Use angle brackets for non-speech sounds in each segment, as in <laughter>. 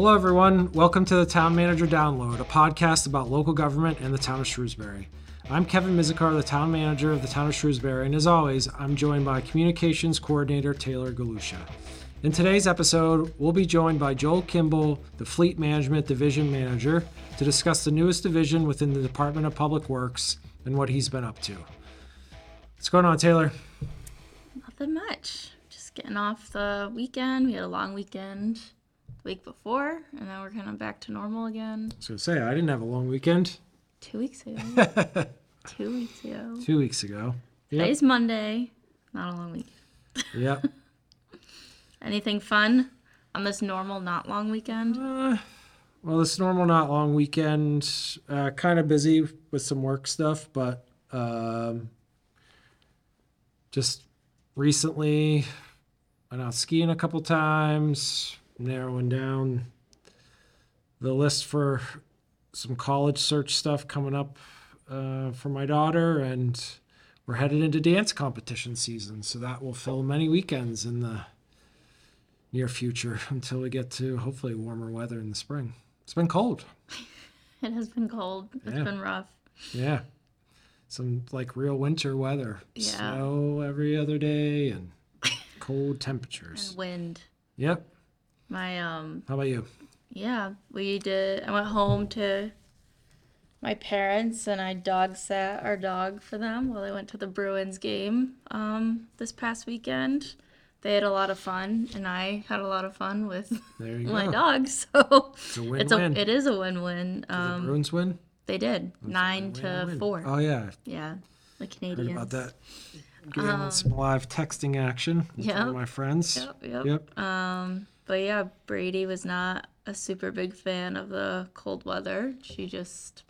Hello, everyone. Welcome to the Town Manager Download, a podcast about local government and the town of Shrewsbury. I'm Kevin Mizikar, the town manager of the town of Shrewsbury, and as always, I'm joined by communications coordinator Taylor Galusha. In today's episode, we'll be joined by Joel Kimball, the Fleet Management Division Manager, to discuss the newest division within the Department of Public Works and what he's been up to. What's going on, Taylor? Nothing much. Just getting off the weekend. We had a long weekend week before, and now we're kind of back to normal again. I was to say, I didn't have a long weekend Two weeks ago. <laughs> Two weeks ago. two weeks ago. Yep. Today's Monday. Not a long week. Yep. <laughs> Anything fun on this normal, not long weekend? Uh, well, this normal, not long weekend. Uh, kind of busy with some work stuff, but um, just recently went out skiing a couple times, narrowing down the list for some college search stuff coming up uh, for my daughter, and we're headed into dance competition season, so that will fill many weekends in the near future <laughs> until we get to hopefully warmer weather in the spring. It's been cold. <laughs> It has been cold. It's Yeah. been rough. Yeah. Some like real winter weather. Yeah. Snow every other day and cold <laughs> temperatures. And wind. Yep. My um How about you? Yeah, we did. I went home to my parents and I dog sat our dog for them while they went to the Bruins game um, this past weekend. They had a lot of fun, and I had a lot of fun with <laughs> my go. dog. <laughs> So It's a win-win. it is a win-win. Did the Um, Bruins win? they did nine to four. Oh yeah, Yeah, the heard Canadiens. about that. Getting on some live texting action with one Um, of my friends. Yep, yep. Yep. Um, but yeah, Brady was not a super big fan of the cold weather. She just,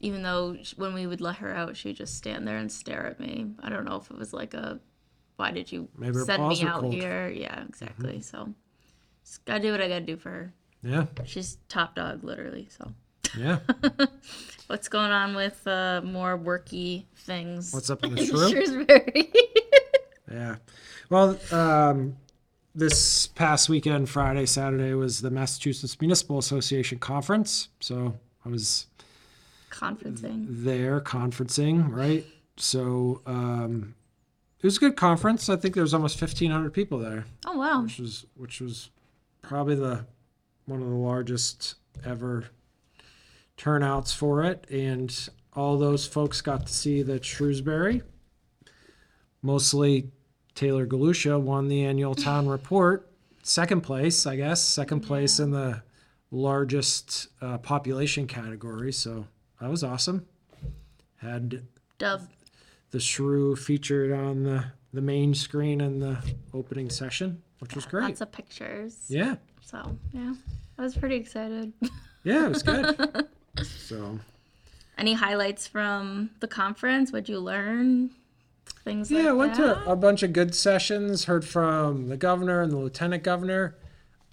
even though when we would let her out, she'd just stand there and stare at me. I don't know if it was like a, why did you Maybe send me out cold." here? Yeah, exactly. So, just gotta do what I gotta do for her. Yeah. She's top dog, literally. So, Yeah. <laughs> what's going on with uh, more worky things? What's up in the <laughs> shrew? Shrewsbury. <laughs> Yeah. Well, um, this past weekend, Friday, Saturday, was the Massachusetts Municipal Association conference. So I was Conferencing. there conferencing, right? So um, it was a good conference. I think there was almost fifteen hundred people there, Oh wow. which was which was probably the one of the largest ever turnouts for it, and all those folks got to see the Shrewsbury, mostly Taylor Galusha, won the annual town report, second place, I guess, second place in the largest uh, population category. So that was awesome. Had Dub. the shrew featured on the, the main screen in the opening session, which was great. Lots of pictures. Yeah. So yeah, I was pretty excited. <laughs> Yeah, it was good. so Any highlights from the conference? What'd you learn? Things yeah, like I went that. to a bunch of good sessions, heard from the governor and the lieutenant governor.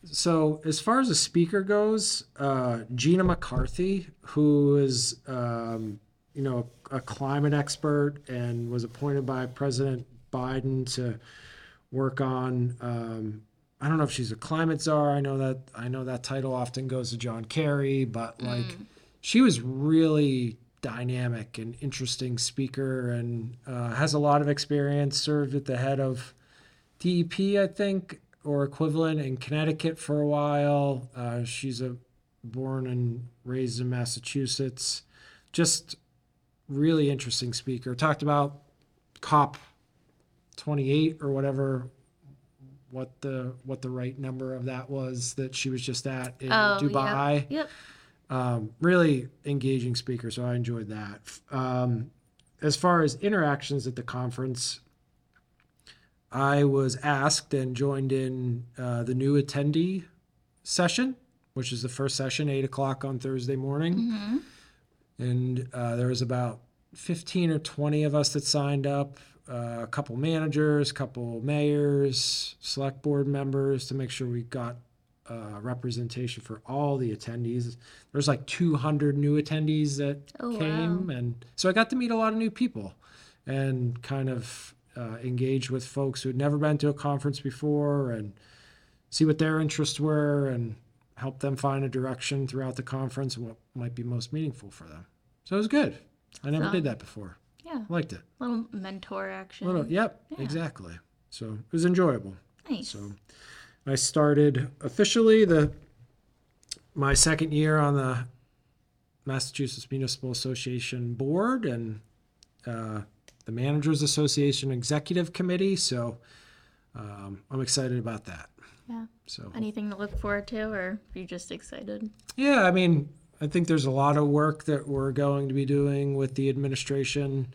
So as far as a speaker goes, uh, Gina McCarthy, who is um, you know a climate expert and was appointed by President Biden to work on. Um, I don't know if she's a climate czar. I know that I know that title often goes to John Kerry, but like she was really dynamic and interesting speaker and uh, has a lot of experience. Served at the head of DEP, I think, or equivalent in Connecticut for a while. Uh, she's a born and raised in Massachusetts. Just really interesting speaker. Talked about COP 28 or whatever what the what the right number of that was that she was just at in Oh, yep, Dubai Yep. Um, really engaging speaker, so I enjoyed that. Um, as far as interactions at the conference, I was asked and joined in uh, the new attendee session, which is the first session, eight o'clock on Thursday morning, Mm-hmm. and uh, there was about fifteen or twenty of us that signed up. Uh, a couple managers, a couple mayors, select board members to make sure we got uh, representation for all the attendees. There's like 200 new attendees that Oh, came, wow. and so I got to meet a lot of new people and kind of uh, engage with folks who had never been to a conference before and see what their interests were and help them find a direction throughout the conference and what might be most meaningful for them. So it was good. I never So- did that before. Yeah. Liked it. A little mentor action. Little, yep, Yeah. exactly. So it was enjoyable. nice. So I started officially the my second year on the Massachusetts Municipal Association board and uh, the Managers Association Executive Committee. So um, I'm excited about that. Yeah. So Anything to look forward to, or are you just excited? yeah, I mean, I think there's a lot of work that we're going to be doing with the administration,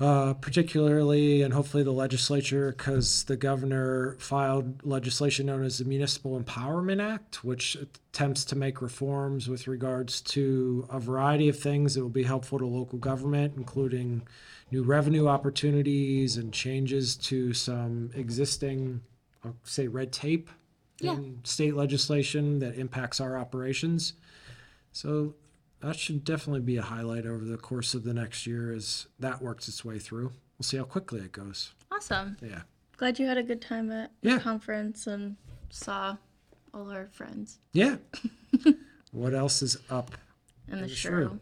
uh, particularly and hopefully the legislature, because the governor filed legislation known as the Municipal Empowerment Act, which attempts to make reforms with regards to a variety of things that will be helpful to local government, including new revenue opportunities and changes to some existing, I'll say, red tape Yeah. in state legislation that impacts our operations. So that should definitely be a highlight over the course of the next year as that works its way through. We'll see how quickly it goes. Awesome. Yeah. Glad you had a good time at Yeah. the conference and saw all our friends Yeah. <laughs> what else is up? in the And show.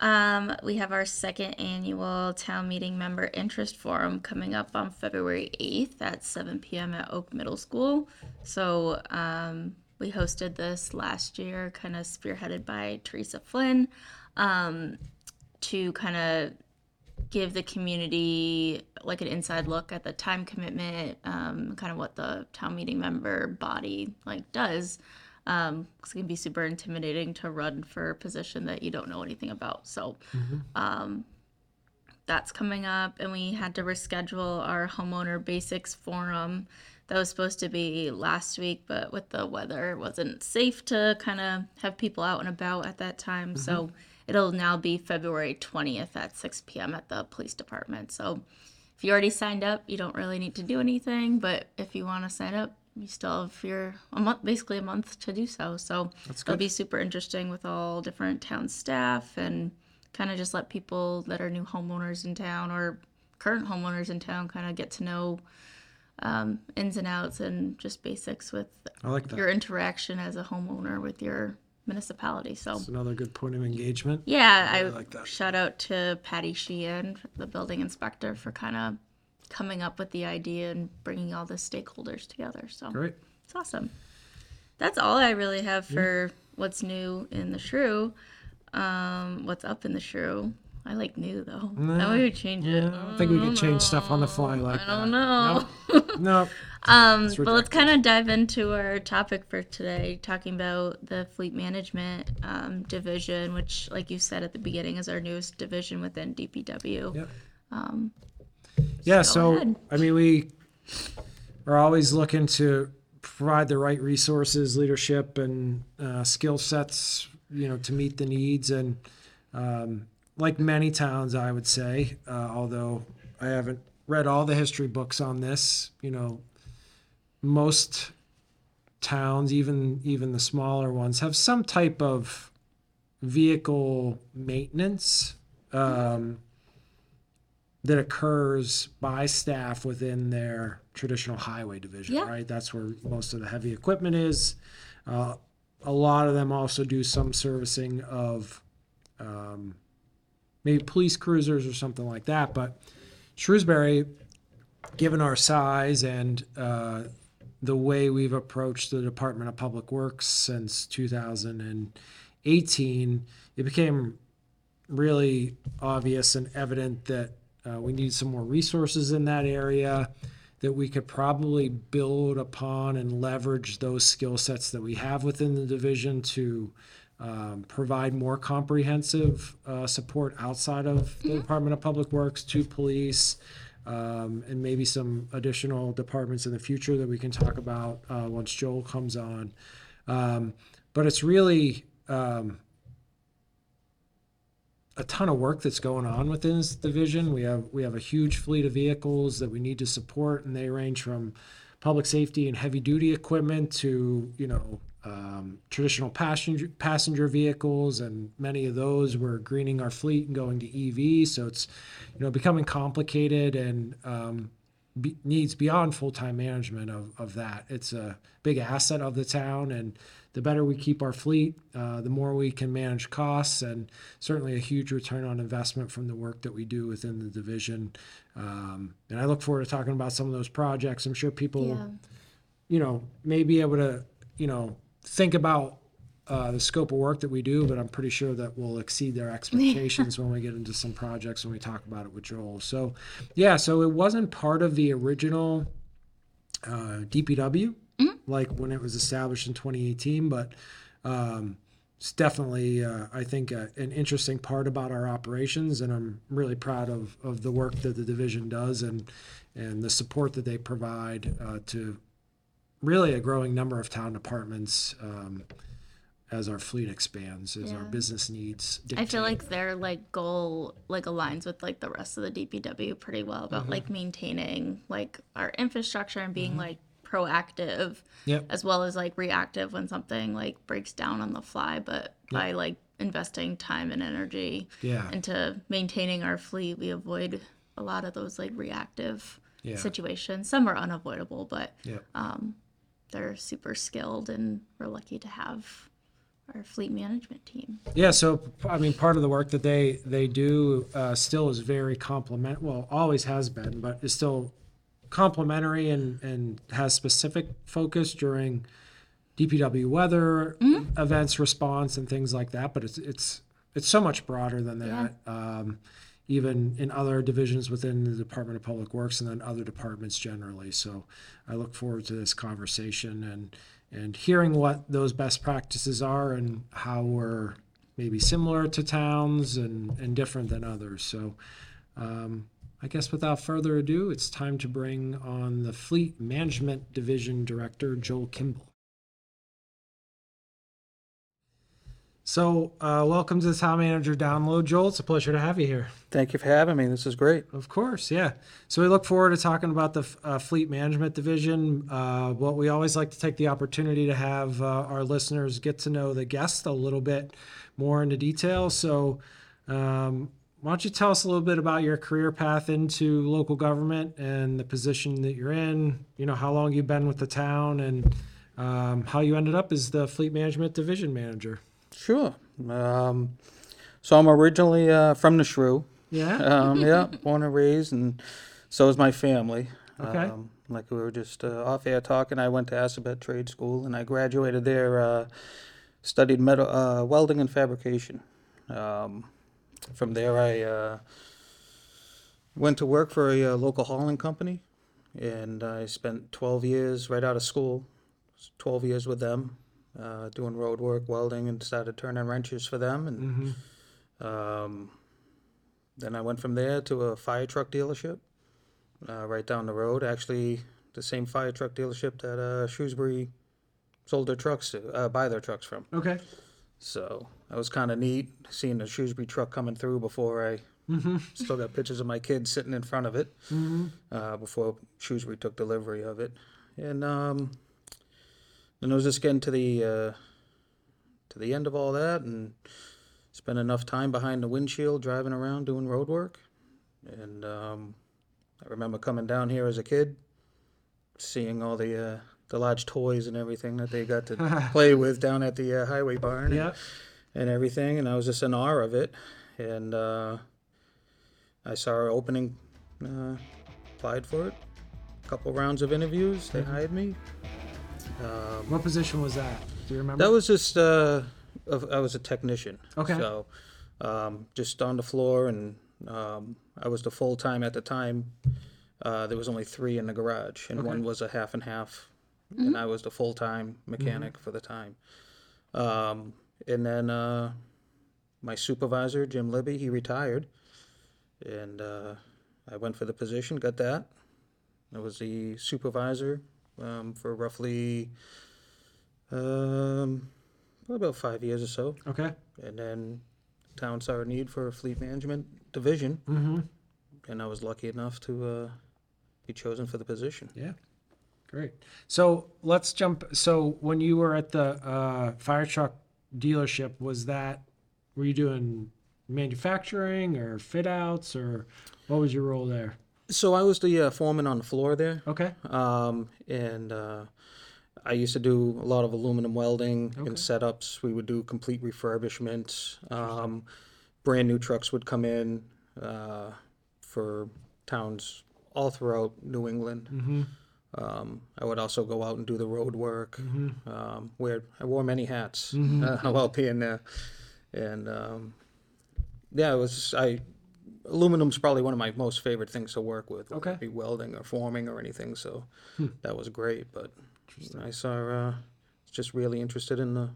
Um, we have our second annual town meeting member interest forum coming up on February 8th at 7 p.m. at Oak Middle School. So um, we hosted this last year, kind of spearheaded by Teresa Flynn, um, to kind of give the community like an inside look at the time commitment, um, kind of what the town meeting member body like does. Um, 'cause it can be super intimidating to run for a position that you don't know anything about. So, um, that's coming up, and we had to reschedule our homeowner basics forum that was supposed to be last week, but with the weather, it wasn't safe to kind of have people out and about at that time. So mm-hmm. it'll now be February 20th at 6 p.m. at the police department. So if you already signed up, you don't really need to do anything, but if you want to sign up, you still have your a month, basically a month to do so. So it'll be super interesting with all different town staff and kind of just let people that are new homeowners in town or current homeowners in town kind of get to know um, ins and outs and just basics with like your interaction as a homeowner with your municipality. So That's another good point of engagement. yeah, I, really like that. shout out to Patty Sheehan, the building inspector, for kind of coming up with the idea and bringing all the stakeholders together. So Great. it's awesome. That's all I really have for what's new in the shrew. Um, what's up in the shrew? I like new though. That way we change it. I don't think we can change stuff on the fly like I don't know. No. <laughs> Um, but let's kind of dive into our topic for today, talking about the fleet management um, division, which, like you said at the beginning, is our newest division within DPW. Yep. Um, Yeah, Go so. I mean, we are always looking to provide the right resources, leadership, and uh, skill sets, you know, to meet the needs. And um, like many towns, I would say, uh, although I haven't read all the history books on this, you know, most towns, even even the smaller ones, have some type of vehicle maintenance. Um, that occurs by staff within their traditional highway division, Yeah. right? That's where most of the heavy equipment is. Uh, a lot of them also do some servicing of um, maybe police cruisers or something like that. But Shrewsbury, given our size and uh, the way we've approached the Department of Public Works since 2018, it became really obvious and evident that uh, we need some more resources in that area that we could probably build upon and leverage those skill sets that we have within the division to um, provide more comprehensive uh, support outside of the Department of Public Works to police um, and maybe some additional departments in the future that we can talk about uh, once Joel comes on. Um, but it's really um, a ton of work that's going on within this division. We have we have a huge fleet of vehicles that we need to support, and they range from public safety and heavy duty equipment to you know um, traditional passenger passenger vehicles, and many of those we're greening our fleet and going to EV. So it's you know becoming complicated, and um, be, needs beyond full time management of, of that. It's a big asset of the town, and the better we keep our fleet, uh, the more we can manage costs, and certainly a huge return on investment from the work that we do within the division. Um, and I look forward to talking about some of those projects. I'm sure people, Yeah. you know, may be able to, you know, think about uh, the scope of work that we do, but I'm pretty sure that we'll exceed their expectations when we get into some projects when we talk about it with Joel. So, yeah, so it wasn't part of the original uh, DPW, like when it was established in 2018, but um, it's definitely, uh, I think, uh, an interesting part about our operations, and I'm really proud of, of the work that the division does and and the support that they provide uh, to really a growing number of town departments um, as our fleet expands, as our Yeah. business needs. I feel dictate. like their like goal like aligns with like the rest of the DPW pretty well about Mm-hmm. like maintaining like our infrastructure and being like proactive Yep. as well as like reactive when something like breaks down on the fly but by like investing time and energy Yeah. into maintaining our fleet we avoid a lot of those like reactive Yeah. situations some are unavoidable but Yep. They're super skilled and we're lucky to have our fleet management team Yeah, so I mean, part of the work that they they do uh, still is very complement. Well, always has been, but is still complementary and and has specific focus during DPW weather events response and things like that. But it's it's it's so much broader than that. Um, even in other divisions within the Department of Public Works and then other departments generally. So I look forward to this conversation and and hearing what those best practices are and how we're maybe similar to towns and, and different than others. So um, I guess without further ado, it's time to bring on the Fleet Management Division Director, Joel Kimball. So, uh, welcome to the Town Manager Download, Joel. It's a pleasure to have you here. Thank you for having me. This is great. Of course, yeah. So we look forward to talking about the uh, fleet management division. Uh, what we always like to take the opportunity to have uh, our listeners get to know the guest a little bit more into detail. So, um, why don't you tell us a little bit about your career path into local government and the position that you're in? You know, how long you've been with the town and um, how you ended up as the fleet management division manager. Sure. Um, so I'm originally uh, from the Shrew. Yeah. <laughs> Um, yeah, born and raised, and so is my family. Okay. Um, like we were just uh, off air talking, I went to Assabet Trade School, and I graduated there. Uh, studied metal uh, welding and fabrication. Um, from there, I uh, went to work for a uh, local hauling company, and I spent 12 years right out of school. 12 years with them, uh, doing road work, welding, and started turning wrenches for them. And hmm um, then I went from there to a fire truck dealership uh, right down the road. Actually, the same fire truck dealership that uh, Shrewsbury sold their trucks to, uh, buy their trucks from. Okay. So that was kind of neat seeing the Shrewsbury truck coming through before I hmm still got pictures of my kids sitting in front of it hmm uh, before Shrewsbury took delivery of it. And um, then it was just getting to the uh, to the end of all that and spent enough time behind the windshield driving around doing road work. And um, I remember coming down here as a kid, seeing all the uh, the large toys and everything that they got to <laughs> play with down at the uh, highway barn and, and everything. And I was just in awe of it. And uh, I saw an opening, uh, applied for it. A couple rounds of interviews, they hired me. Um, What position was that? Do you remember? that was just uh, of- I was a technician. Okay. So um, just on the floor, and um, I was the full time at the time. Uh, there was only three in the garage, and one was a half and half, and I was the full time mechanic for the time. Um, and then uh, my supervisor, Jim Libby, he retired, and uh, I went for the position, got that. I was the supervisor um, for roughly um, about five years or so, okay. and then town saw a need for a fleet management division, Mm-hmm. and I was lucky enough to uh, be chosen for the position. Yeah. Great. So let's jump. So when you were at the uh, fire truck dealership, was that were you doing manufacturing or fit outs or what was your role there? So I was the uh, foreman on the floor there, Okay. um, and uh, I used to do a lot of aluminum welding and setups. We would do complete refurbishments. Um, brand new trucks would come in uh, for towns all throughout New England. Mm-hmm. Um, I would also go out and do the road work. Mm-hmm. Um, where I wore many hats uh, <laughs> while being there, and um, yeah, it was I. Aluminum's probably one of my most favorite things to work with. whether it Okay. be welding or forming or anything. So Hmm. that was great. But I saw uh, just really interested in the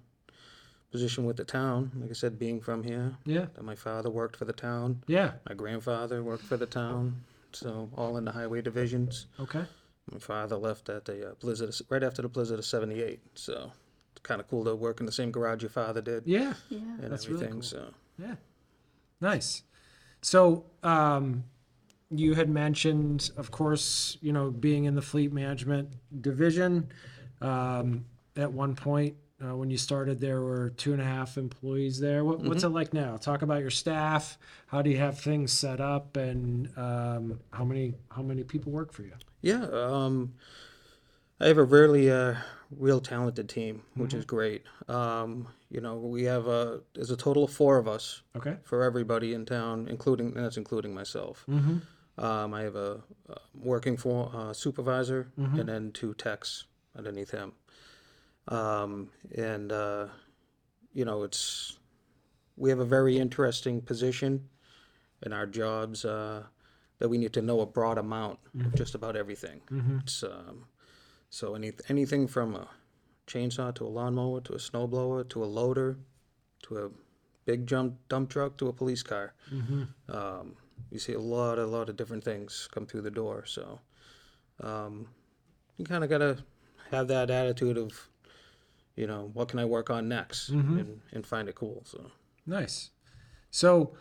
position with the town. Like I said, being from here, Yeah. that my father worked for the town, Yeah. my grandfather worked for the town, so all in the highway divisions. Okay. My father left at the uh, blizzard of, right after the blizzard of '78, so it's kind of cool to work in the same garage your father did Yeah. Yeah. and That's really everything. cool. So Yeah. Nice. So, um, you had mentioned, of course, you know, being in the fleet management division. Um, at one point, uh, when you started, there were two and a half employees there. What, What's it like now? Talk about your staff. How do you have things set up, and um, how many how many people work for you? yeah, um, I have a really uh, real talented team, which is great. Um, you know, we have a there's a total of four of us Okay. for everybody in town, including that's including myself. Mm-hmm. Um, I have a, uh working for uh, supervisor and then two techs underneath him. Um, and uh, you know, it's we have a very interesting position in our jobs uh, that we need to know a broad amount of just about everything. Mm-hmm. It's um, so any anything from a chainsaw to a lawnmower to a snowblower to a loader to a big jump dump truck to a police car. Mm-hmm. Um, you see a lot, a lot of different things come through the door. So um, you kind of got to have that attitude of, you know, what can I work on next Mhm. and, and find it cool. So Nice. So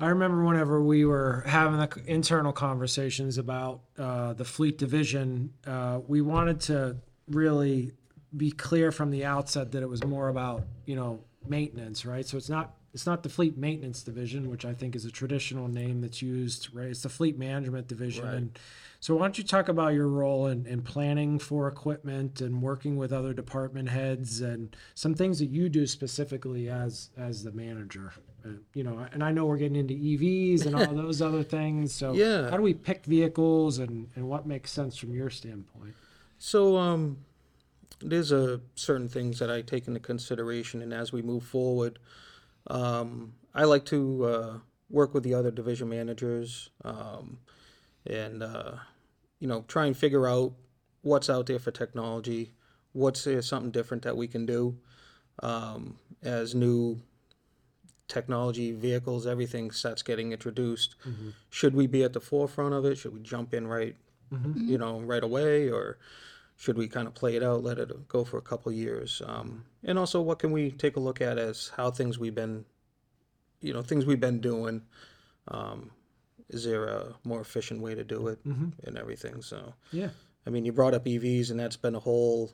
I remember whenever we were having the internal conversations about uh, the fleet division, uh, we wanted to really be clear from the outset that it was more about you know maintenance, right? So it's not it's not the fleet maintenance division, which I think is a traditional name that's used, right? It's the fleet management division. Right. And so why don't you talk about your role in, in planning for equipment and working with other department heads and some things that you do specifically as as the manager? Uh, you know, and I know we're getting into EVs and all <laughs> those other things. So Yeah. how do we pick vehicles and, and what makes sense from your standpoint? So um, there's a certain things that I take into consideration, and as we move forward, um, I like to uh, work with the other division managers, um, and uh, you know, try and figure out what's out there for technology, what's there something different that we can do um, as new technology vehicles, everything starts getting introduced. Should we be at the forefront of it? Should we jump in right Mhm. you know, right away, or should we kind of play it out, let it go for a couple years? Um, and also, what can we take a look at as how things we've been, you know, things we've been doing? Um, is there a more efficient way to do it Mhm. and everything? So, Yeah. I mean, you brought up EVs, and that's been a whole,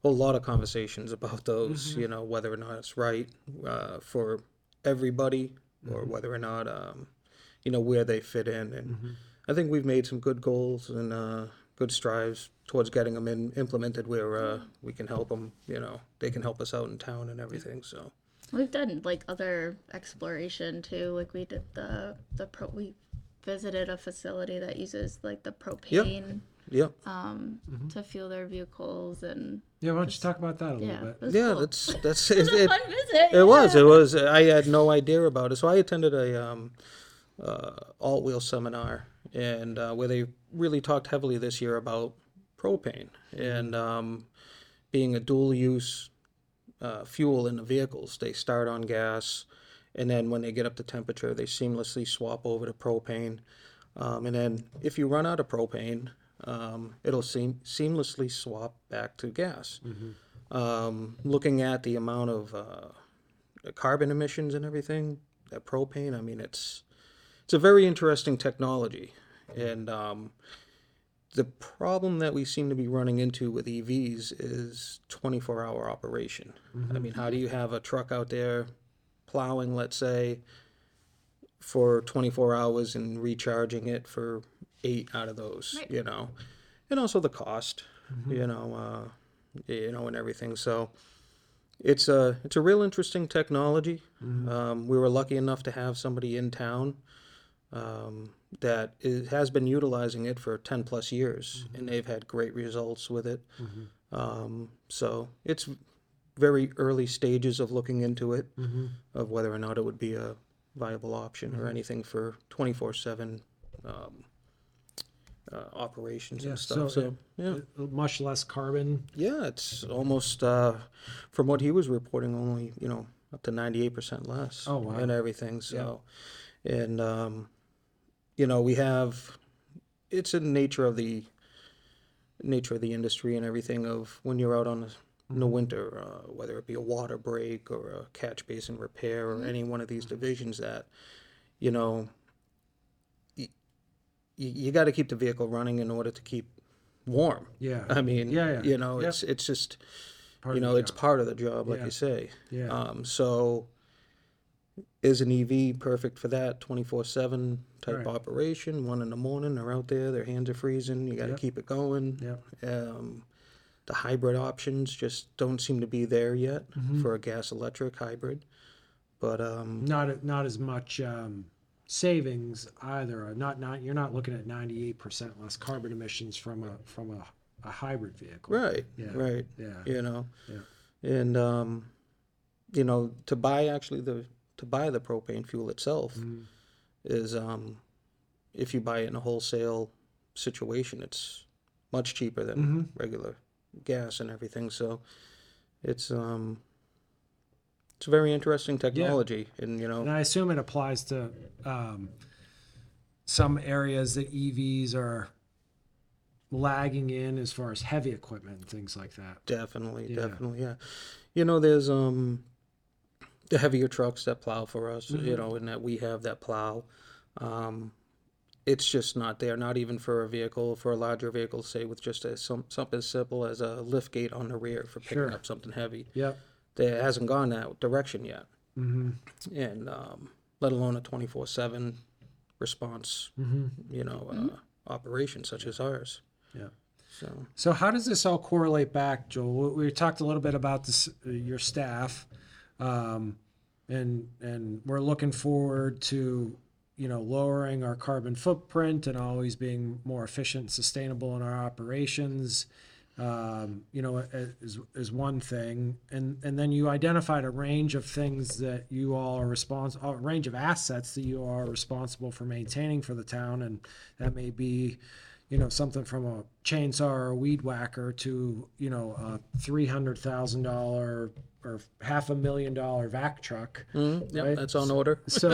whole lot of conversations about those. You know, whether or not it's right uh, for everybody, or whether or not, um, you know, where they fit in. And I think we've made some good goals and uh, good strides towards getting them in, implemented where uh, we can help them. You know, they can help us out in town and everything. So. We've done like other exploration too. Like we did the the pro. We visited a facility that uses like the propane Yep. um, to fuel their vehicles, and Yeah, why don't you talk about that a yeah, little it bit? Yeah, cool. that's <laughs> that's it was it, a fun visit. It was. It was. I had no idea about it. So I attended a um, uh, alt wheel seminar, and uh, where they really talked heavily this year about propane and um, being a dual use uh, fuel in the vehicles. They start on gas, and then when they get up to temperature, they seamlessly swap over to propane. Um, and then if you run out of propane, um, it'll seam- seamlessly swap back to gas. Um, looking at the amount of uh, carbon emissions and everything, that propane, I mean, it's it's a very interesting technology, and um, the problem that we seem to be running into with EVs is 24-hour operation. I mean, how do you have a truck out there plowing, let's say, for 24 hours and recharging it for eight out of those, Right. you know, and also the cost, you know, uh, you know, and everything. So it's a it's a real interesting technology. Um, we were lucky enough to have somebody in town um, that is, has been utilizing it for 10 plus years, and they've had great results with it. Um, so it's very early stages of looking into it, of whether or not it would be a viable option or anything for 24 7 um, uh, operations Yeah, and stuff. So, yeah. Much less carbon. Yeah, it's almost, uh, from what he was reporting, only, you know, up to 98% less. Oh, wow. And everything, so, and, um, you know, we have, it's in nature of the, nature of the industry and everything of when you're out on the, in the winter, uh, whether it be a water break or a catch basin repair or any one of these divisions that, you know, y- you, you got to keep the vehicle running in order to keep warm. Yeah. I mean, Yeah, yeah. you know, Yep. it's it's just Part you know, it's part of the job, like Yeah. you say. Yeah. Um, so is an EV perfect for that 24/7 type Right. operation? One in the morning, they're out there, their hands are freezing, you got to Yep. keep it going. yeah. Um, the hybrid options just don't seem to be there yet Mm-hmm. for a gas electric hybrid. But um, Not not as much um, savings either. Not not you're not looking at 98 percent less carbon emissions from a from a, a hybrid vehicle. right, Yeah. right, Yeah. you know, Yeah. and um, you know, to buy actually the to buy the propane fuel itself Mm-hmm. is um, if you buy it in a wholesale situation, it's much cheaper than Mm-hmm. regular gas and everything. So it's um, it's a very interesting technology, and you know, And I assume it applies to um, some areas that EVs are lagging in as far as heavy equipment and things like that. Definitely, Yeah. definitely, yeah. You know, there's um the heavier trucks that plow for us, Mm-hmm. you know, and that we have that plow. Um it's just not there, not even for a vehicle, for a larger vehicle, say with just a some something simple as a lift gate on the rear for picking Sure. up something heavy. Yeah. That hasn't gone that direction yet. Mm-hmm. And um let alone a twenty four seven response, Mm-hmm. you know, uh, operation such as ours. Yeah. So So how does this all correlate back, Joel? We we talked a little bit about this, uh, your staff, um, and and we're looking forward to you know lowering our carbon footprint and always being more efficient, sustainable in our operations. Um, you know, is is one thing, and and then you identified a range of things that you all are responsible, a range of assets that you are responsible for maintaining for the town, and that may be you know, something from a chainsaw or a weed whacker to, you know, a three hundred thousand dollar or half a million dollar vac truck. mm, yeah, Right. that's on order. <laughs> So,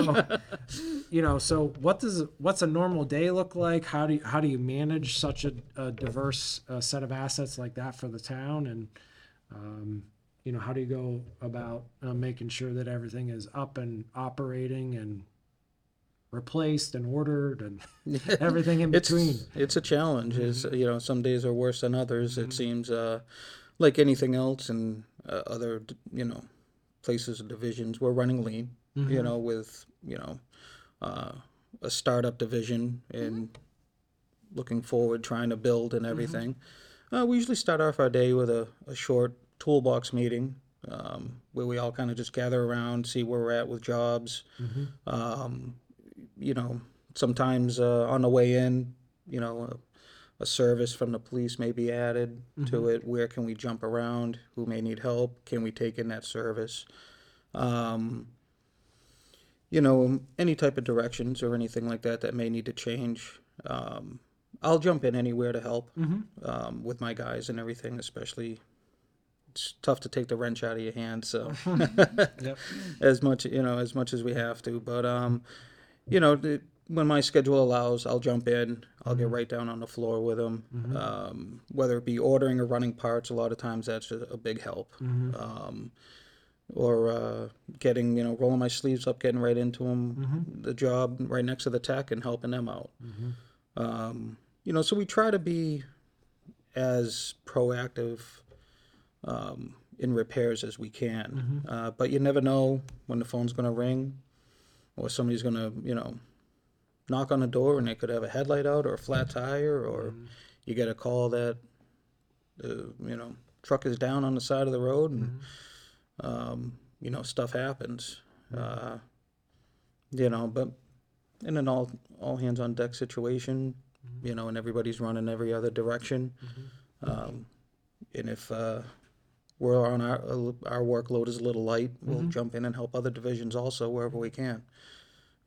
<laughs> you know, so what does what's a normal day look like? How do you, how do you manage such a, a diverse uh, set of assets like that for the town? And um, you know, how do you go about uh, making sure that everything is up and operating and replaced and ordered and <laughs> everything in it's between? it's a challenge. Is Mm-hmm. you know some days are worse than others. It seems uh, like anything else and uh, other you know places and divisions. We're running lean. Mm-hmm. You know with you know uh, a startup division and looking forward, trying to build Mm-hmm. and everything. Uh, we usually start off our day with a, a short toolbox meeting. Um, where we all kind of just gather around, see where we're at with jobs, Mm-hmm. um, you know, sometimes uh, on the way in, you know, a, service from the police may be added to it. Where can we jump around? Who may need help? Can we take in that service? Um, you know, any type of directions or anything like that that may need to change. Um, I'll jump in anywhere to help um, with my guys and everything, especially. It's tough to take the wrench out of your hand, so <laughs> <laughs> as much you know as much as we have to but um you know the, when my schedule allows i'll jump in i'll get right down on the floor with them um, whether it be ordering or running parts a lot of times that's a, a big help. Um, or uh, getting you know rolling my sleeves up getting right into them the job right next to the tech and helping them out. Um, you know so we try to be as proactive um, in repairs as we can. Uh, but you never know when the phone's going to ring. or somebody's gonna, you know, knock on the door and they could have a headlight out or a flat tire, or you get a call that the you know truck is down on the side of the road and um, you know stuff happens. Uh, you know, but in an all all hands on deck situation, you know, and everybody's running every other direction. Um, and if uh, we're on our our workload is a little light, we'll jump in and help other divisions also wherever we can.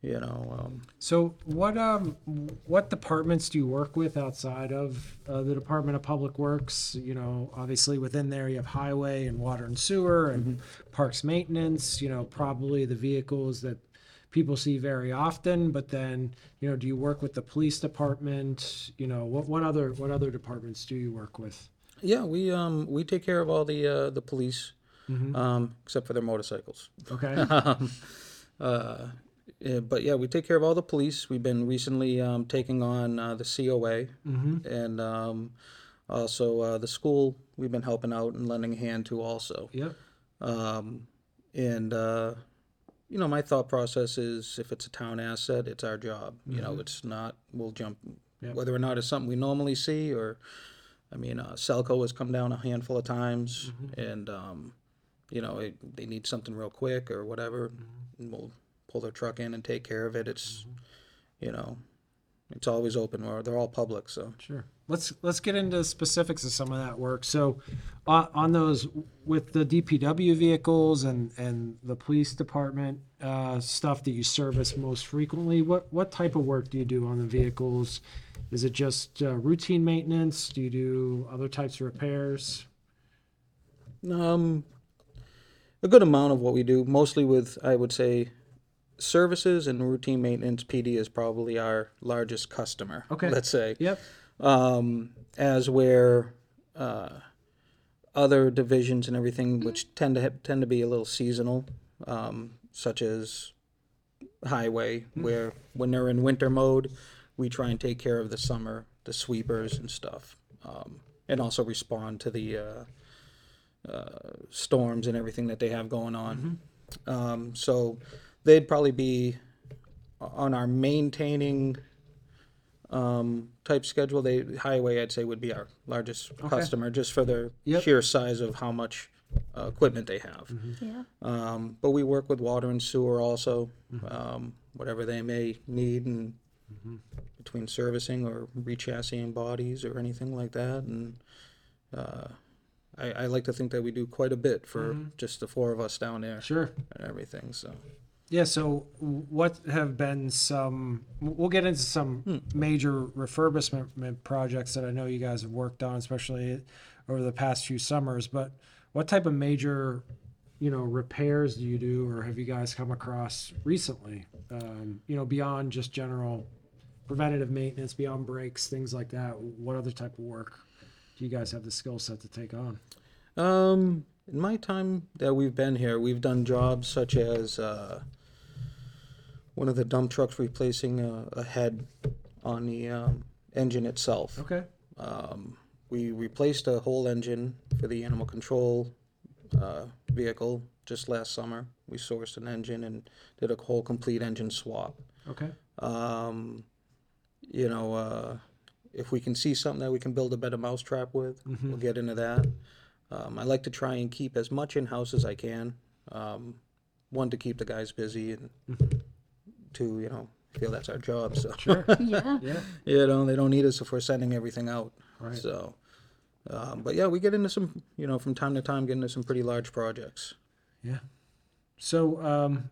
You know, um, So what um what departments do you work with outside of uh, the Department of Public Works? You know, obviously within there you have highway and water and sewer and parks maintenance. You know, probably the vehicles that people see very often. But then, you know, do you work with the police department? You know, what what other what other departments do you work with? yeah, we um, we take care of all the uh, the police, um, except for their motorcycles. Okay. <laughs> um, uh, yeah, but yeah, we take care of all the police. We've been recently um, taking on uh, the COA and um, also uh, the school. We've been helping out and lending a hand to also. yep. Um, and uh, you know, my thought process is if it's a town asset, it's our job. You know, it's not. We'll jump Yep. whether or not it's something we normally see or. I mean, uh, Selco has come down a handful of times, and um, you know it, they need something real quick or whatever, and we'll pull their truck in and take care of it. It's, you know, it's always open. Or they're all public, so. Sure. Let's let's get into specifics of some of that work. So, uh, on those with the DPW vehicles and and the police department uh, stuff that you service most frequently, what what type of work do you do on the vehicles? Is it just uh, routine maintenance? Do you do other types of repairs? Um, a good amount of what we do, mostly with I would say, services and routine maintenance. PD is probably our largest customer. Okay. Let's say. Yep. um, as where uh, other divisions and everything, which tend to ha- tend to be a little seasonal, um, such as highway, where when they're in winter mode, we try and take care of the summer, the sweepers and stuff, um, and also respond to the uh, uh, storms and everything that they have going on. Um, so they'd probably be on our maintaining um, type schedule. They highway, I'd say, would be our largest customer, just for their Yep. sheer size of how much uh, equipment they have. Yeah. Um, but we work with water and sewer also, um, whatever they may need, and between servicing or rechassing bodies or anything like that. And uh, I, I like to think that we do quite a bit for just the four of us down there Sure. and everything. So. Yeah, so what have been some, we'll get into some major refurbishment projects that I know you guys have worked on, especially over the past few summers, but what type of major, you know, repairs do you do or have you guys come across recently? Um, you know, beyond just general preventative maintenance, beyond brakes, things like that, what other type of work do you guys have the skill set to take on? Um, in my time that we've been here, we've done jobs such as uh, one of the dump trucks replacing a, a head on the um, engine itself. Okay. Um, we replaced a whole engine for the animal control uh, vehicle just last summer. We sourced an engine and did a whole complete engine swap. Okay. Um, you know, uh, if we can see something that we can build a better mousetrap with, we'll get into that. Um, I like to try and keep as much in house as I can. Um, one to keep the guys busy, and two, you know, feel that's our job. So Sure. <laughs> Yeah. Yeah. you know, they don't need us if we're sending everything out. Right. So, um, but yeah, we get into some, you know, from time to time, get into some pretty large projects. Yeah. So um,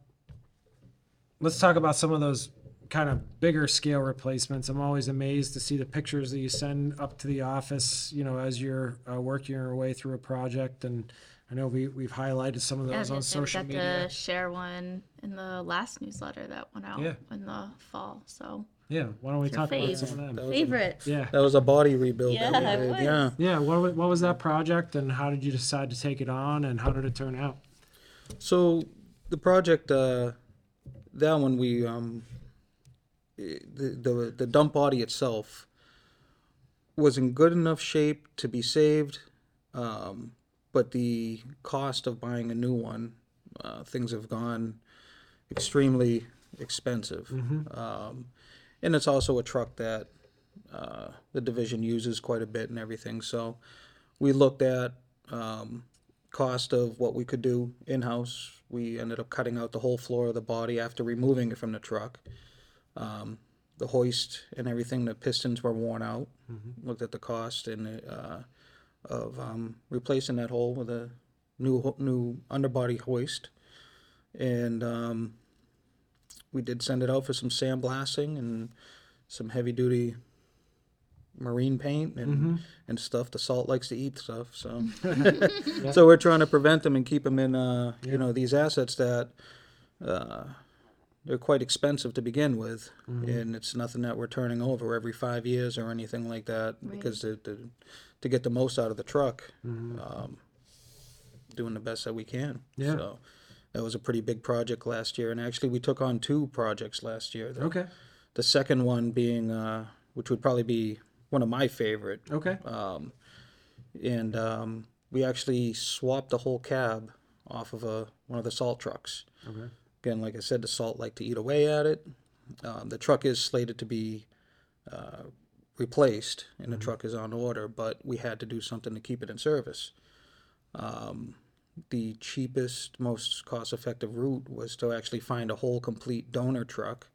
let's talk about some of those kind of bigger scale replacements. I'm always amazed to see the pictures that you send up to the office, you know, as you're uh, working your way through a project. And I know we, we've highlighted some of those was on gonna social we got media. to share one in the last newsletter that went out Yeah. in the fall. So Yeah. Why don't we your talk about fave. some of them? That a- favorite. Yeah. That was a body rebuild. Yeah, that we did. Yeah. Yeah. What, what was that project and how did you decide to take it on and how did it turn out? So the project, uh, that one we um, the the the dump body itself was in good enough shape to be saved, um, but the cost of buying a new one, uh, things have gone extremely expensive. Um, and it's also a truck that uh, the division uses quite a bit and everything. So we looked at um, cost of what we could do in house. We ended up cutting out the whole floor of the body after removing it from the truck. Um, the hoist and everything, the pistons were worn out. Looked at the cost and uh, of um, replacing that hole with a new ho- new underbody hoist, and um, we did send it out for some sandblasting and some heavy duty marine paint and and stuff. The salt likes to eat stuff, so <laughs> <laughs> so we're trying to prevent them and keep them in uh, you know these assets that. Uh, they're quite expensive to begin with, and it's nothing that we're turning over every five years or anything like that. Because to, to to get the most out of the truck, um, doing the best that we can. Yeah. So that was a pretty big project last year, and actually we took on two projects last year. The, Okay. the second one being, uh, which would probably be one of my favorite, Okay. um, and um, we actually swapped the whole cab off of a one of the salt trucks. Okay. Again, like I said, the salt like to eat away at it. Um, the truck is slated to be uh, replaced, and the truck is on order, but we had to do something to keep it in service. Um, the cheapest, most cost-effective route was to actually find a whole complete donor truck.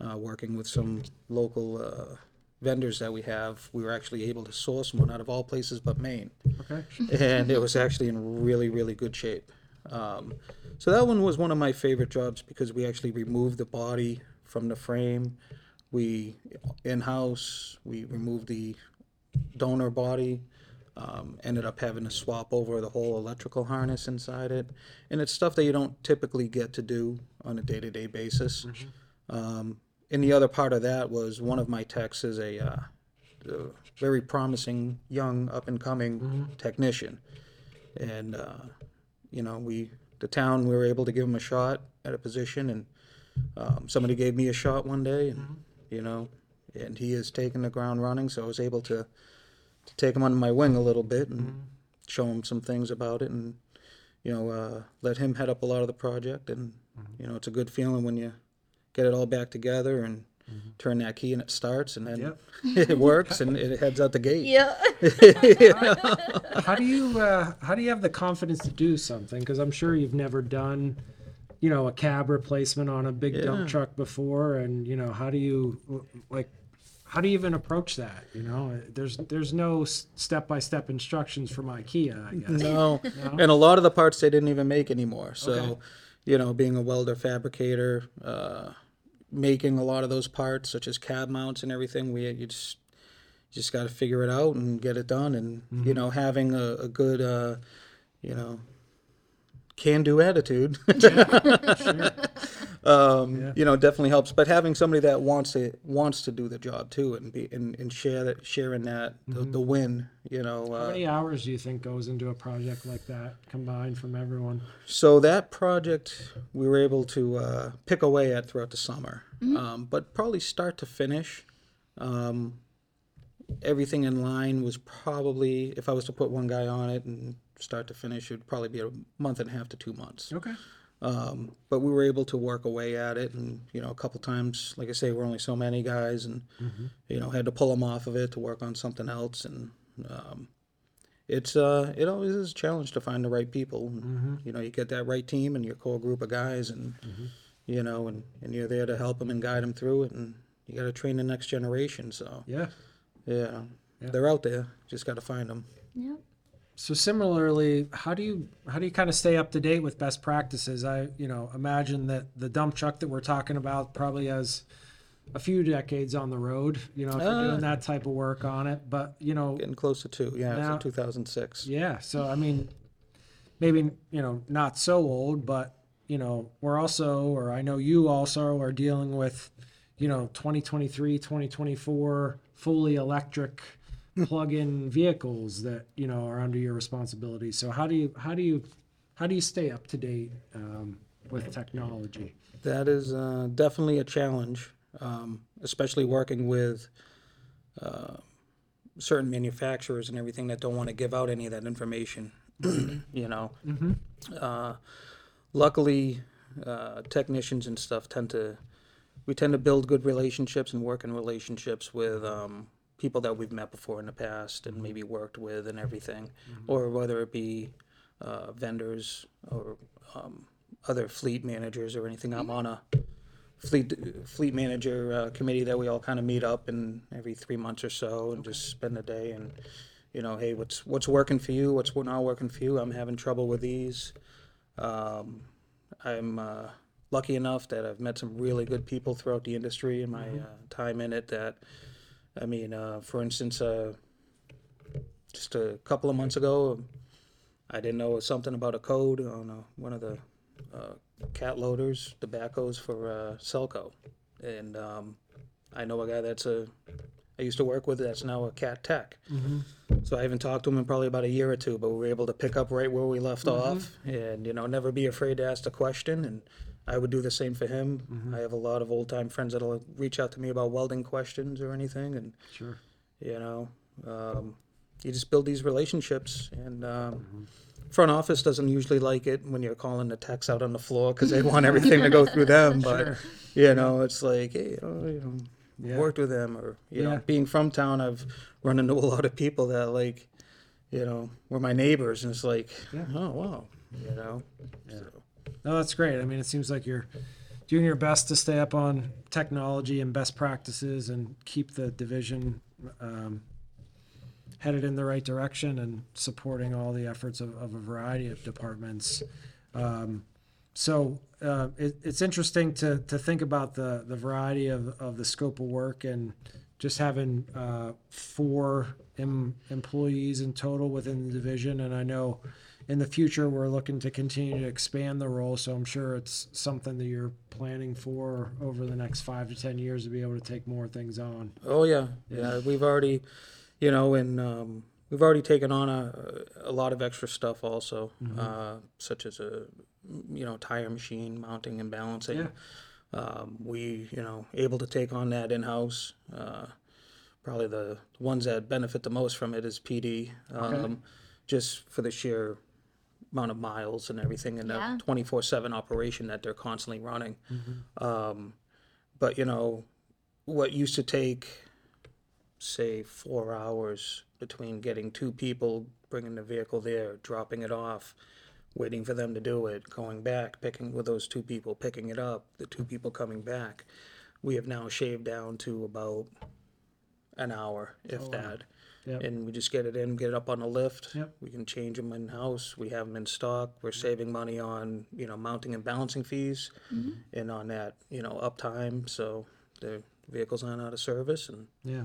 Uh, working with some local uh, vendors that we have, we were actually able to source one out of all places but Maine Okay. and it was actually in really really good shape um, so that one was one of my favorite jobs because we actually removed the body from the frame we in-house we removed the donor body um, ended up having to swap over the whole electrical harness inside it. And it's stuff that you don't typically get to do on a day-to-day basis. Um, and the other part of that was one of my techs is a uh, a very promising young up and coming technician. And uh, you know we the town we were able to give him a shot at a position and um, somebody gave me a shot one day and you know and he is taking the ground running so i was able to to take him under my wing a little bit and show him some things about it and you know uh, let him head up a lot of the project and you know it's a good feeling when you get it all back together and turn that key and it starts and then Yep. <laughs> it works and it heads out the gate Yeah. <laughs> how do you uh, how do you have the confidence to do something? Because I'm sure you've never done, you know, a cab replacement on a big Yeah. dump truck before, and you know, how do you like? How do you even approach that? You know, there's there's no step by step instructions from IKEA. I guess. No. and a lot of the parts they didn't even make anymore. So, Okay. you know, being a welder fabricator, uh, making a lot of those parts, such as cab mounts and everything, we you just you just got to figure it out and get it done. And you know, having a, a good, uh, you know, can-do attitude, <laughs> um, Yeah. you know, definitely helps. But having somebody that wants to wants to do the job too, and be and, and share that sharing that the, the win, you know. How Uh, many hours do you think goes into a project like that combined from everyone? So that project we were able to uh, pick away at throughout the summer, um, but probably start to finish, um, everything in line was probably if I was to put one guy on it and start to finish, it'd probably be a month and a half to two months. Okay. Um, but we were able to work away at it, and you know, a couple times, like I say, we're only so many guys, and you know, had to pull them off of it to work on something else, and um, it's uh, it always is a challenge to find the right people. And, You know, you get that right team and your core group of guys, and you know, and, and you're there to help them and guide them through it, and you got to train the next generation. So Yeah. yeah, Yeah. they're out there, just got to find them. Yep. So similarly, how do you how do you kind of stay up to date with best practices? I you know imagine that the dump truck that we're talking about probably has a few decades on the road. You know, if you're Ah. doing that type of work on it, but you know, Getting close to two, yeah, Now- in 2006. yeah. So I mean, maybe you know not so old, but you know we're also, or I know you also are dealing with, you know, 2023, 2024 fully electric plug-in vehicles that you know are under your responsibility. So how do you how do you how do you stay up to date um, with technology? That is uh, definitely a challenge, um, especially working with uh, certain manufacturers and everything that don't want to give out any of that information. <clears throat> you know, uh, luckily, uh, technicians and stuff tend to we tend to build good relationships and work in relationships with um, people that we've met before in the past and maybe worked with and everything, or whether it be uh, vendors or um, other fleet managers or anything. I'm on a fleet fleet manager uh, committee that we all kind of meet up and every three months or so and just spend a day and you know hey what's what's working for you? What's not working for you? I'm having trouble with these. Um, i'm uh, lucky enough that i've met some really good people throughout the industry in my uh, time in it that i mean uh, for instance uh, just a couple of months ago i didn't know something about a code on uh, one of the uh, cat loaders, tobaccos for uh, Selco, and um, I know a guy that's a I used to work with that's now a cat tech. So I haven't talked to him in probably about a year or two, but we were able to pick up right where we left off, and you know never be afraid to ask a question. And I would do the same for him. I have a lot of old time friends that'll reach out to me about welding questions or anything, and Sure. you know um, you just build these relationships and um, front office doesn't usually like it when you're calling the techs out on the floor because they <laughs> want everything to go through them but you know it's like hey you know, you know Yeah. worked with them or you know being from town i've run into a lot of people that like you know were my neighbors and it's like Yeah. oh wow you know Yeah. So, No, that's great. I mean, it seems like you're doing your best to stay up on technology and best practices and keep the division um, headed in the right direction and supporting all the efforts of, of a variety of departments. Um, so uh, it, it's interesting to, to think about the, the variety of, of the scope of work and just having uh, four em, employees in total within the division. And I know in the future we're looking to continue to expand the role. So I'm sure it's something that you're planning for over the next five to 10 years to be able to take more things on. Oh yeah, yeah. We've already, you know, and um, we've already taken on a a lot of extra stuff also, uh, such as a you know tire machine mounting and balancing. Yeah. Um, we you know able to take on that in house. Uh, probably the ones that benefit the most from it is PD, um, just for the sheer amount of miles and everything and Yeah. the twenty four seven operation that they're constantly running. Um, but you know what used to take say four hours between getting two people bringing the vehicle there dropping it off waiting for them to do it going back picking with those two people picking it up the two people coming back we have now shaved down to about an hour if Oh, wow. that Yep. and we just get it in get it up on the lift Yep. we can change them in house we have them in stock we're saving money on you know mounting and balancing fees and on that you know uptime so the vehicles aren't out of service and Yeah,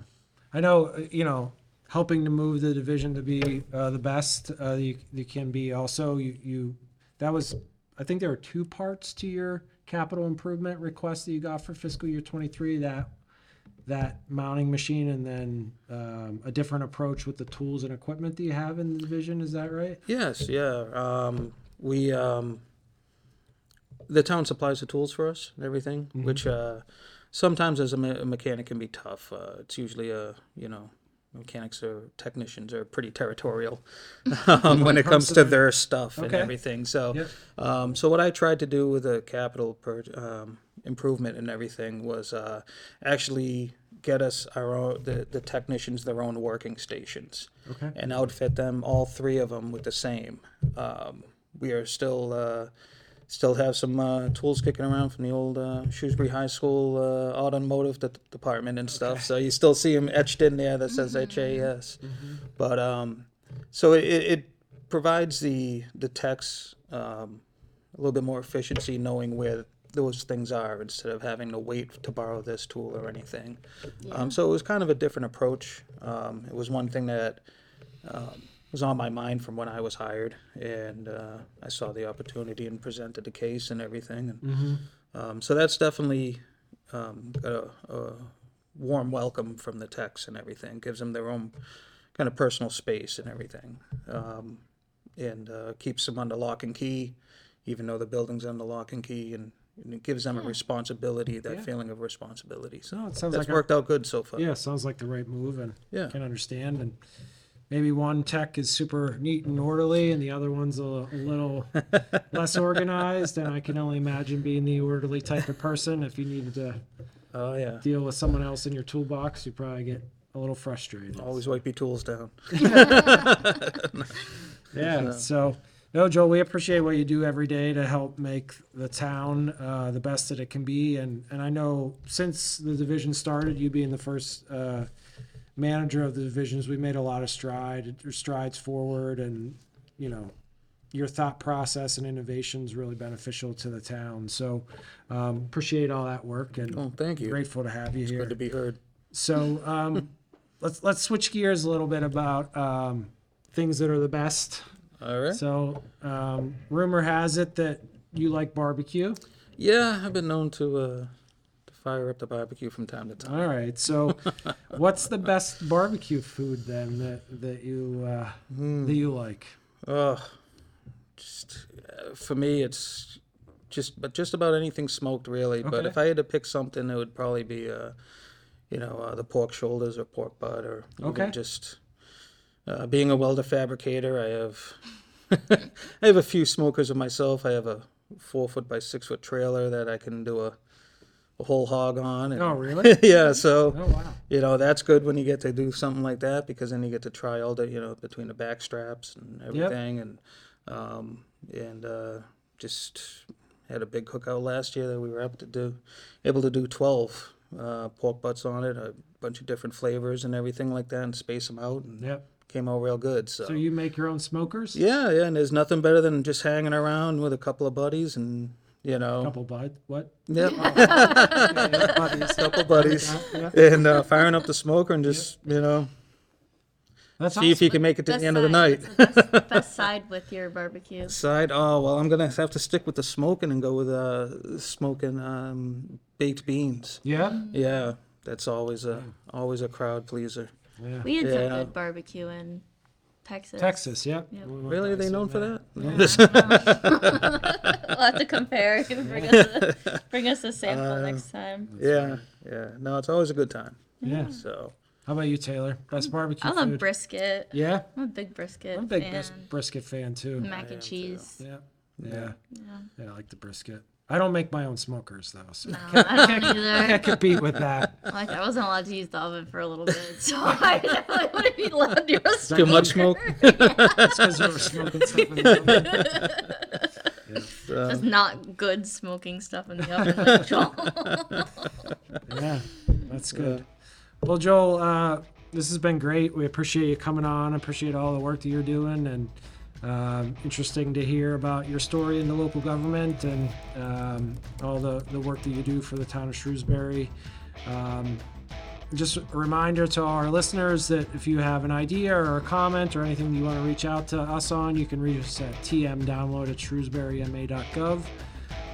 I know. uh, You know, helping to move the division to be uh, the best uh, you, you can be. Also, you, you that was. I think there were two parts to your capital improvement request that you got for fiscal year twenty three. That that mounting machine, and then um, a different approach with the tools and equipment that you have in the division. Is that right? Yes, yeah. Um, we um, the town supplies the tools for us and everything, which uh, sometimes as a, me- a mechanic can be tough. Uh, it's usually a you know mechanics or technicians are pretty territorial <laughs> um, <laughs> when it comes to their stuff and Okay. everything. So, Yep. um, so what I tried to do with the capital per, um, improvement and everything was uh, actually get us our own the, the technicians their own working stations Okay. and outfit them all three of them with the same. Um, we are still uh, still have some uh, tools kicking around from the old uh, Shrewsbury High School uh, automotive de- department and stuff. So you still see them etched in there that says HAS. But um, so it, it provides the the techs um, a little bit more efficiency knowing where those things are instead of having to wait to borrow this tool or anything. Um, so it was kind of a different approach. Um, it was one thing that um, was on my mind from when I was hired, and uh, I saw the opportunity and presented the case and everything. And, Mm-hmm. um, so that's definitely um, got a, a warm welcome from the techs and everything. Gives them their own kind of personal space and everything, um, and uh, keeps them under lock and key, even though the building's under lock and key, and, and it gives them a responsibility, that Yeah. feeling of responsibility. So No, it sounds that's like a- worked out good so far. Yeah, sounds like the right move, and Yeah. can understand. And maybe one tech is super neat and orderly and the other one's a, a little <laughs> less organized. And I can only imagine being the orderly type of person. If you needed to Oh yeah. deal with someone else in your toolbox, you probably get a little frustrated. Always wipe your tools down. <laughs> Yeah. <laughs> So, no, Joel, we appreciate what you do every day to help make the town uh, the best that it can be. And and I know since the division started, you being the first uh, manager of the divisions, we made a lot of stride strides forward, and you know. Your thought process and innovation is really beneficial to the town. So, um, appreciate all that work and Oh, thank you. grateful to have you here. Good to be heard. So um, <laughs> let's let's switch gears a little bit about um, things that are the best. All right. So um, rumor has it that you like barbecue. Yeah, I've been known to uh, to fire up the barbecue from time to time. All right. So <laughs> what's the best barbecue food then that that you uh, that you like? Oh, just uh, for me, it's just but just about anything smoked really. But if I had to pick something, it would probably be uh, you know, uh, the pork shoulders or pork butt or Okay. just uh, being a welder fabricator. I have <laughs> I have a few smokers of myself. I have a four foot by six foot trailer that I can do a, a whole hog on. And, Oh, really? <laughs> yeah, so Oh, wow. you know that's good when you get to do something like that because then you get to try all the you know between the back straps and everything and um, and uh, just had a big cookout last year that we were able to do able to do 12 uh, pork butts on it a bunch of different flavors and everything like that and space them out and Yep. Came out real good so, So you make your own smokers? yeah yeah and there's nothing better than just hanging around with a couple of buddies and you know Couple bud. What? <laughs> yeah buddies. <laughs> couple buddies Yeah. and uh, firing up the smoker and just you know That's see if you can make it to Best the end of the night. The best, best <laughs> side with your barbecue? Side, oh well, I'm gonna have to stick with the smoking and go with uh smoking um baked beans. Yeah. Yeah, that's always a always a crowd pleezer. Yeah. We had some Yeah. good barbecue in Texas. Texas. Yep. Yep. We went Really, are by they known for some that? <laughs> We'll <laughs> have to compare. bring, us a, <laughs> bring us a sample Uh, next time. yeah, yeah. No, it's always a good time. Yeah. So How about you, Taylor? Best barbecue I love food? brisket. yeah. I'm a big brisket I'm a big fan. bris- brisket fan too. Mac and cheese. Yeah. Yeah. Yeah. Yeah, I like the brisket. I don't make my own smokers though, so No, <laughs> I don't I either. can't compete with that. <laughs> Like I wasn't allowed to use the oven for a little bit, <laughs> so I definitely wouldn't be allowed to roast too much smoke. That's because we were smoking stuff in the oven. Just not good smoking stuff in the oven. Like Joel. Yeah, that's good. Well, Joel, uh, this has been great. We appreciate you coming on. Appreciate all the work that you're doing, and um, interesting to hear about your story in the local government and um, all the, the work that you do for the town of Shrewsbury. Um, just a reminder to our listeners that if you have an idea or a comment or anything you want to reach out to us on, you can reach us at tmdownload at shrewsburyma.gov.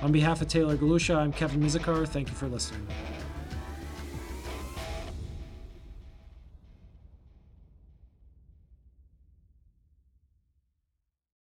On behalf of Taylor Galusha, I'm Kevin Mizikar. Thank you for listening.